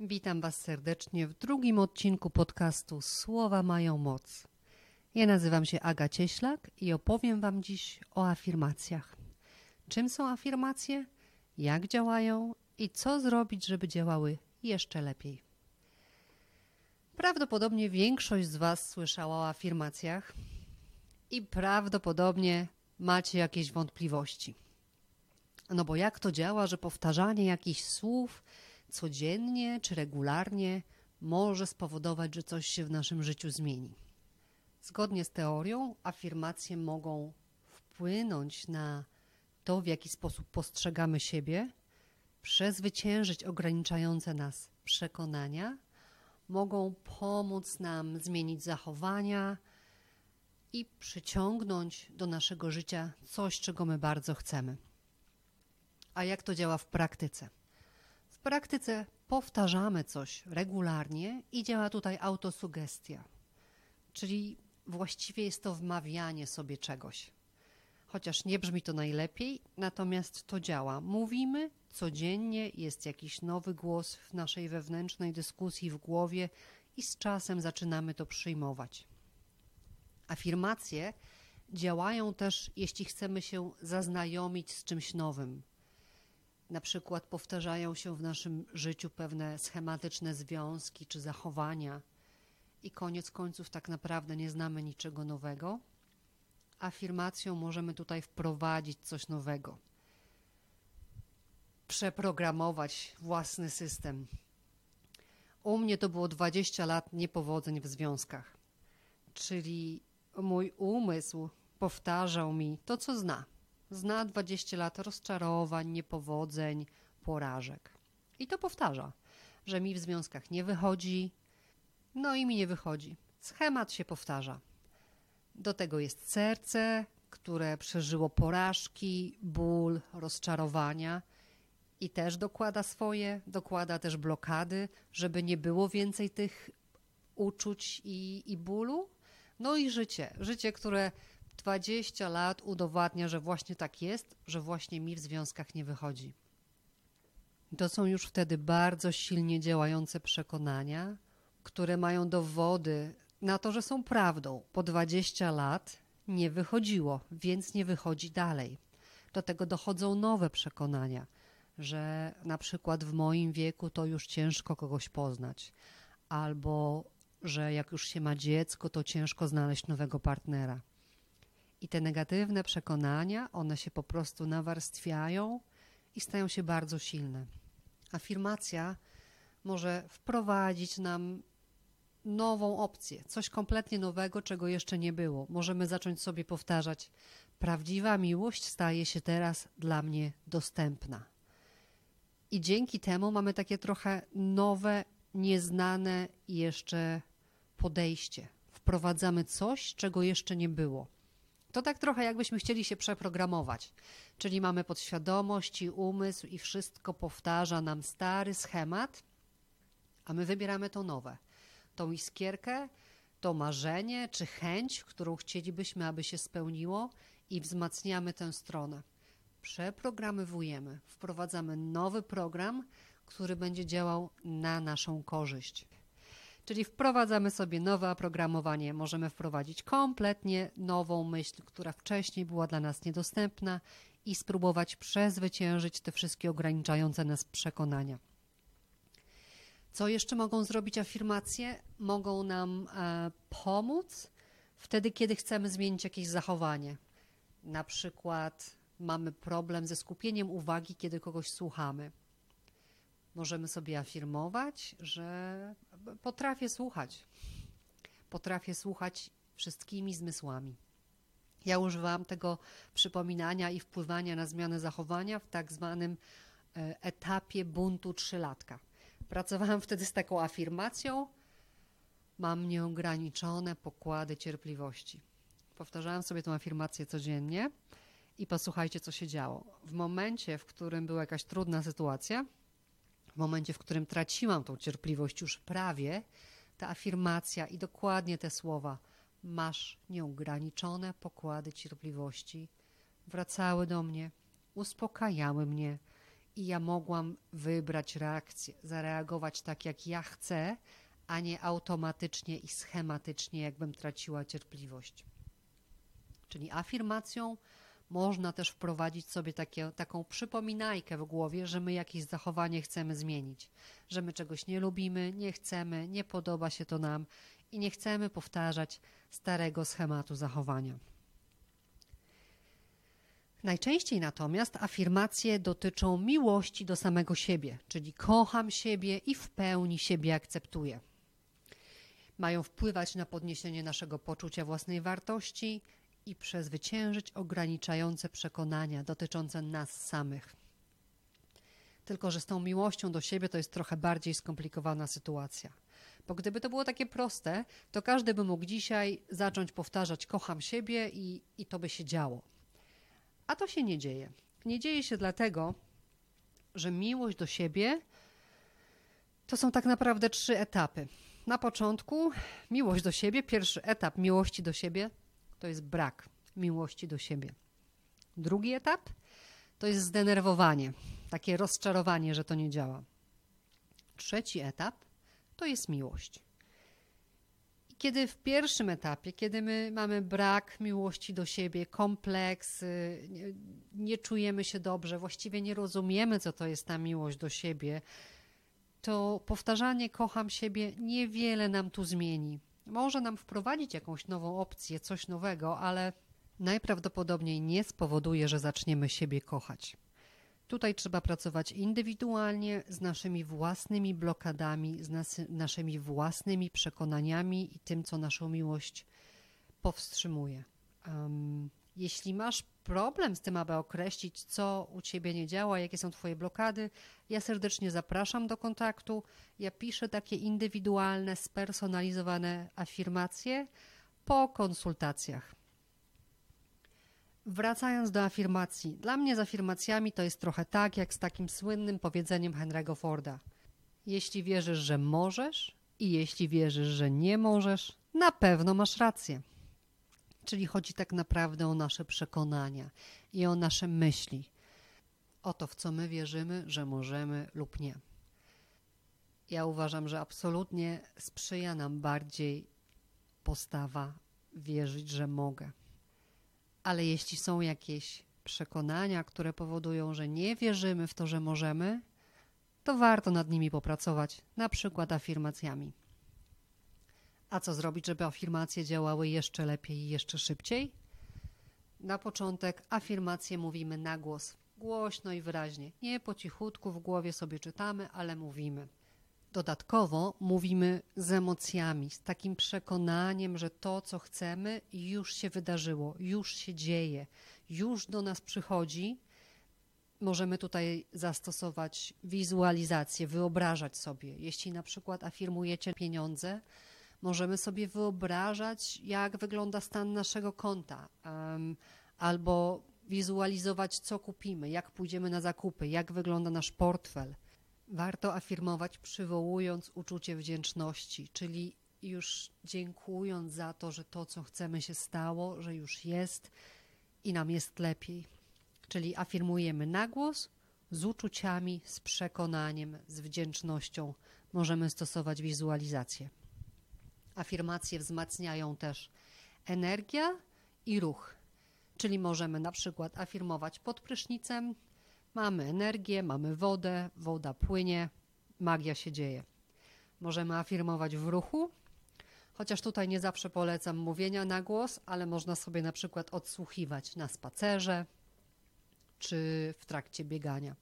Witam Was serdecznie w drugim odcinku podcastu Słowa mają moc. Ja nazywam się Aga Cieślak i opowiem Wam dziś o afirmacjach. Czym są afirmacje, jak działają i co zrobić, żeby działały jeszcze lepiej. Prawdopodobnie większość z Was słyszała o afirmacjach i prawdopodobnie macie jakieś wątpliwości. No bo jak to działa, że powtarzanie jakichś słów codziennie czy regularnie może spowodować, że coś się w naszym życiu zmieni? Zgodnie z teorią, afirmacje mogą wpłynąć na to, w jaki sposób postrzegamy siebie, przezwyciężyć ograniczające nas przekonania, mogą pomóc nam zmienić zachowania i przyciągnąć do naszego życia coś, czego my bardzo chcemy. A jak to działa w praktyce? Praktyce powtarzamy coś regularnie i działa tutaj autosugestia, czyli właściwie jest to wmawianie sobie czegoś. Chociaż nie brzmi to najlepiej, natomiast to działa. Mówimy codziennie, jest jakiś nowy głos w naszej wewnętrznej dyskusji w głowie i z czasem zaczynamy to przyjmować. Afirmacje działają też, jeśli chcemy się zaznajomić z czymś nowym, na przykład powtarzają się w naszym życiu pewne schematyczne związki czy zachowania i koniec końców tak naprawdę nie znamy niczego nowego, afirmacją możemy tutaj wprowadzić coś nowego. Przeprogramować własny system. U mnie to było 20 lat niepowodzeń w związkach, czyli mój umysł powtarzał mi to, co zna Zna 20 lat rozczarowań, niepowodzeń, porażek. I to powtarza, że mi w związkach nie wychodzi, no i mi nie wychodzi. Schemat się powtarza. Do tego jest serce, które przeżyło porażki, ból, rozczarowania i też dokłada swoje, dokłada też blokady, żeby nie było więcej tych uczuć i, i bólu. No i życie, życie, które 20 lat udowadnia, że właśnie tak jest, że właśnie mi w związkach nie wychodzi. To są już wtedy bardzo silnie działające przekonania, które mają dowody na to, że są prawdą. Po 20 lat nie wychodziło, więc nie wychodzi dalej. Do tego dochodzą nowe przekonania, że na przykład w moim wieku to już ciężko kogoś poznać, albo że jak już się ma dziecko, to ciężko znaleźć nowego partnera. I te negatywne przekonania, one się po prostu nawarstwiają i stają się bardzo silne. Afirmacja może wprowadzić nam nową opcję, coś kompletnie nowego, czego jeszcze nie było. Możemy zacząć sobie powtarzać: Prawdziwa miłość staje się teraz dla mnie dostępna. I dzięki temu mamy takie trochę nowe, nieznane jeszcze podejście. Wprowadzamy coś, czego jeszcze nie było. To tak trochę jakbyśmy chcieli się przeprogramować. Czyli mamy podświadomość i umysł i wszystko powtarza nam stary schemat, a my wybieramy to nowe. Tą iskierkę, to marzenie czy chęć, którą chcielibyśmy, aby się spełniło i wzmacniamy tę stronę. Przeprogramowujemy, wprowadzamy nowy program, który będzie działał na naszą korzyść. Czyli wprowadzamy sobie nowe oprogramowanie, możemy wprowadzić kompletnie nową myśl, która wcześniej była dla nas niedostępna i spróbować przezwyciężyć te wszystkie ograniczające nas przekonania. Co jeszcze mogą zrobić afirmacje? Mogą nam e, pomóc wtedy, kiedy chcemy zmienić jakieś zachowanie. Na przykład mamy problem ze skupieniem uwagi, kiedy kogoś słuchamy możemy sobie afirmować, że potrafię słuchać. Potrafię słuchać wszystkimi zmysłami. Ja używałam tego przypominania i wpływania na zmianę zachowania w tak zwanym e, etapie buntu trzylatka. Pracowałam wtedy z taką afirmacją: Mam nieograniczone pokłady cierpliwości. Powtarzałam sobie tę afirmację codziennie i posłuchajcie, co się działo. W momencie, w którym była jakaś trudna sytuacja, w momencie, w którym traciłam tą cierpliwość już prawie, ta afirmacja i dokładnie te słowa masz nieograniczone pokłady cierpliwości wracały do mnie, uspokajały mnie i ja mogłam wybrać reakcję, zareagować tak, jak ja chcę, a nie automatycznie i schematycznie, jakbym traciła cierpliwość. Czyli afirmacją można też wprowadzić sobie takie, taką przypominajkę w głowie, że my jakieś zachowanie chcemy zmienić, że my czegoś nie lubimy, nie chcemy, nie podoba się to nam i nie chcemy powtarzać starego schematu zachowania. Najczęściej natomiast afirmacje dotyczą miłości do samego siebie, czyli kocham siebie i w pełni siebie akceptuję. Mają wpływać na podniesienie naszego poczucia własnej wartości i przezwyciężyć ograniczające przekonania dotyczące nas samych. Tylko, że z tą miłością do siebie to jest trochę bardziej skomplikowana sytuacja. Bo gdyby to było takie proste, to każdy by mógł dzisiaj zacząć powtarzać kocham siebie i, i to by się działo. A to się nie dzieje. Nie dzieje się dlatego, że miłość do siebie to są tak naprawdę trzy etapy. Na początku miłość do siebie, pierwszy etap miłości do siebie to jest brak miłości do siebie. Drugi etap to jest zdenerwowanie, takie rozczarowanie, że to nie działa. Trzeci etap to jest miłość. I kiedy w pierwszym etapie, kiedy my mamy brak miłości do siebie, kompleks, y, nie, nie czujemy się dobrze, właściwie nie rozumiemy, co to jest ta miłość do siebie, to powtarzanie kocham siebie niewiele nam tu zmieni. Może nam wprowadzić jakąś nową opcję, coś nowego, ale najprawdopodobniej nie spowoduje, że zaczniemy siebie kochać. Tutaj trzeba pracować indywidualnie z naszymi własnymi blokadami, z nas, naszymi własnymi przekonaniami i tym, co naszą miłość powstrzymuje. Um, jeśli masz problem z tym, aby określić, co u ciebie nie działa, jakie są twoje blokady, ja serdecznie zapraszam do kontaktu. Ja piszę takie indywidualne, spersonalizowane afirmacje po konsultacjach. Wracając do afirmacji. Dla mnie z afirmacjami to jest trochę tak, jak z takim słynnym powiedzeniem Henry'ego Forda. Jeśli wierzysz, że możesz i jeśli wierzysz, że nie możesz, na pewno masz rację. Czyli chodzi tak naprawdę o nasze przekonania i o nasze myśli. O to, w co my wierzymy, że możemy lub nie. Ja uważam, że absolutnie sprzyja nam bardziej postawa wierzyć, że mogę. Ale jeśli są jakieś przekonania, które powodują, że nie wierzymy w to, że możemy, to warto nad nimi popracować, na przykład afirmacjami. A co zrobić, żeby afirmacje działały jeszcze lepiej i jeszcze szybciej? Na początek afirmacje mówimy na głos, głośno i wyraźnie. Nie po cichutku w głowie sobie czytamy, ale mówimy. Dodatkowo mówimy z emocjami, z takim przekonaniem, że to, co chcemy, już się wydarzyło, już się dzieje, już do nas przychodzi. Możemy tutaj zastosować wizualizację, wyobrażać sobie. Jeśli na przykład afirmujecie pieniądze, możemy sobie wyobrażać, jak wygląda stan naszego konta, albo wizualizować, co kupimy, jak pójdziemy na zakupy, jak wygląda nasz portfel. Warto afirmować, przywołując uczucie wdzięczności, czyli już dziękując za to, że to, co chcemy, się stało, że już jest i nam jest lepiej. Czyli afirmujemy na głos, z uczuciami, z przekonaniem, z wdzięcznością. Możemy stosować wizualizację. Afirmacje wzmacniają też energia i ruch. Czyli możemy na przykład afirmować pod prysznicem: mamy energię, mamy wodę, woda płynie, magia się dzieje. Możemy afirmować w ruchu, chociaż tutaj nie zawsze polecam mówienia na głos, ale można sobie na przykład odsłuchiwać na spacerze czy w trakcie biegania.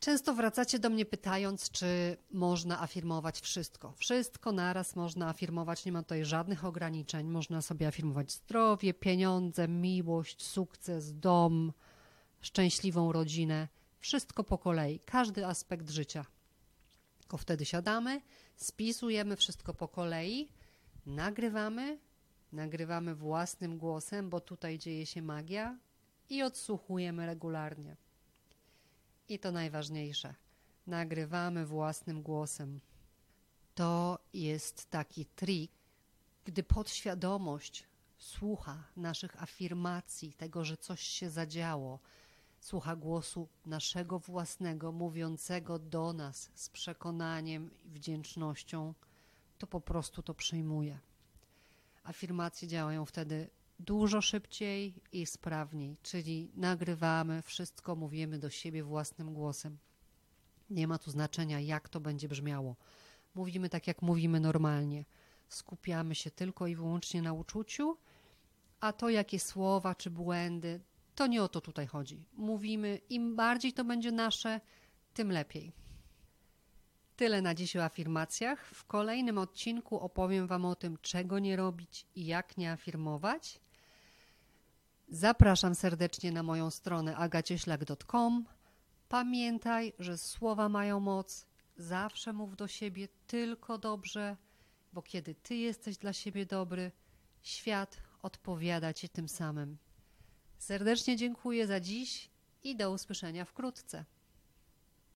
Często wracacie do mnie pytając, czy można afirmować wszystko. Wszystko naraz można afirmować, nie ma tutaj żadnych ograniczeń. Można sobie afirmować zdrowie, pieniądze, miłość, sukces, dom, szczęśliwą rodzinę. Wszystko po kolei, każdy aspekt życia. Tylko wtedy siadamy, spisujemy wszystko po kolei, nagrywamy, nagrywamy własnym głosem, bo tutaj dzieje się magia i odsłuchujemy regularnie. I to najważniejsze. Nagrywamy własnym głosem. To jest taki trik, gdy podświadomość słucha naszych afirmacji, tego, że coś się zadziało, słucha głosu naszego własnego, mówiącego do nas z przekonaniem i wdzięcznością, to po prostu to przyjmuje. Afirmacje działają wtedy dużo szybciej i sprawniej, czyli nagrywamy, wszystko mówimy do siebie własnym głosem. Nie ma tu znaczenia, jak to będzie brzmiało. Mówimy tak, jak mówimy normalnie. Skupiamy się tylko i wyłącznie na uczuciu, a to, jakie słowa czy błędy, to nie o to tutaj chodzi. Mówimy, im bardziej to będzie nasze, tym lepiej. Tyle na dziś o afirmacjach. W kolejnym odcinku opowiem Wam o tym, czego nie robić i jak nie afirmować. Zapraszam serdecznie na moją stronę agacieślak.com. Pamiętaj, że słowa mają moc. Zawsze mów do siebie tylko dobrze, bo kiedy Ty jesteś dla siebie dobry, świat odpowiada Ci tym samym. Serdecznie dziękuję za dziś i do usłyszenia wkrótce.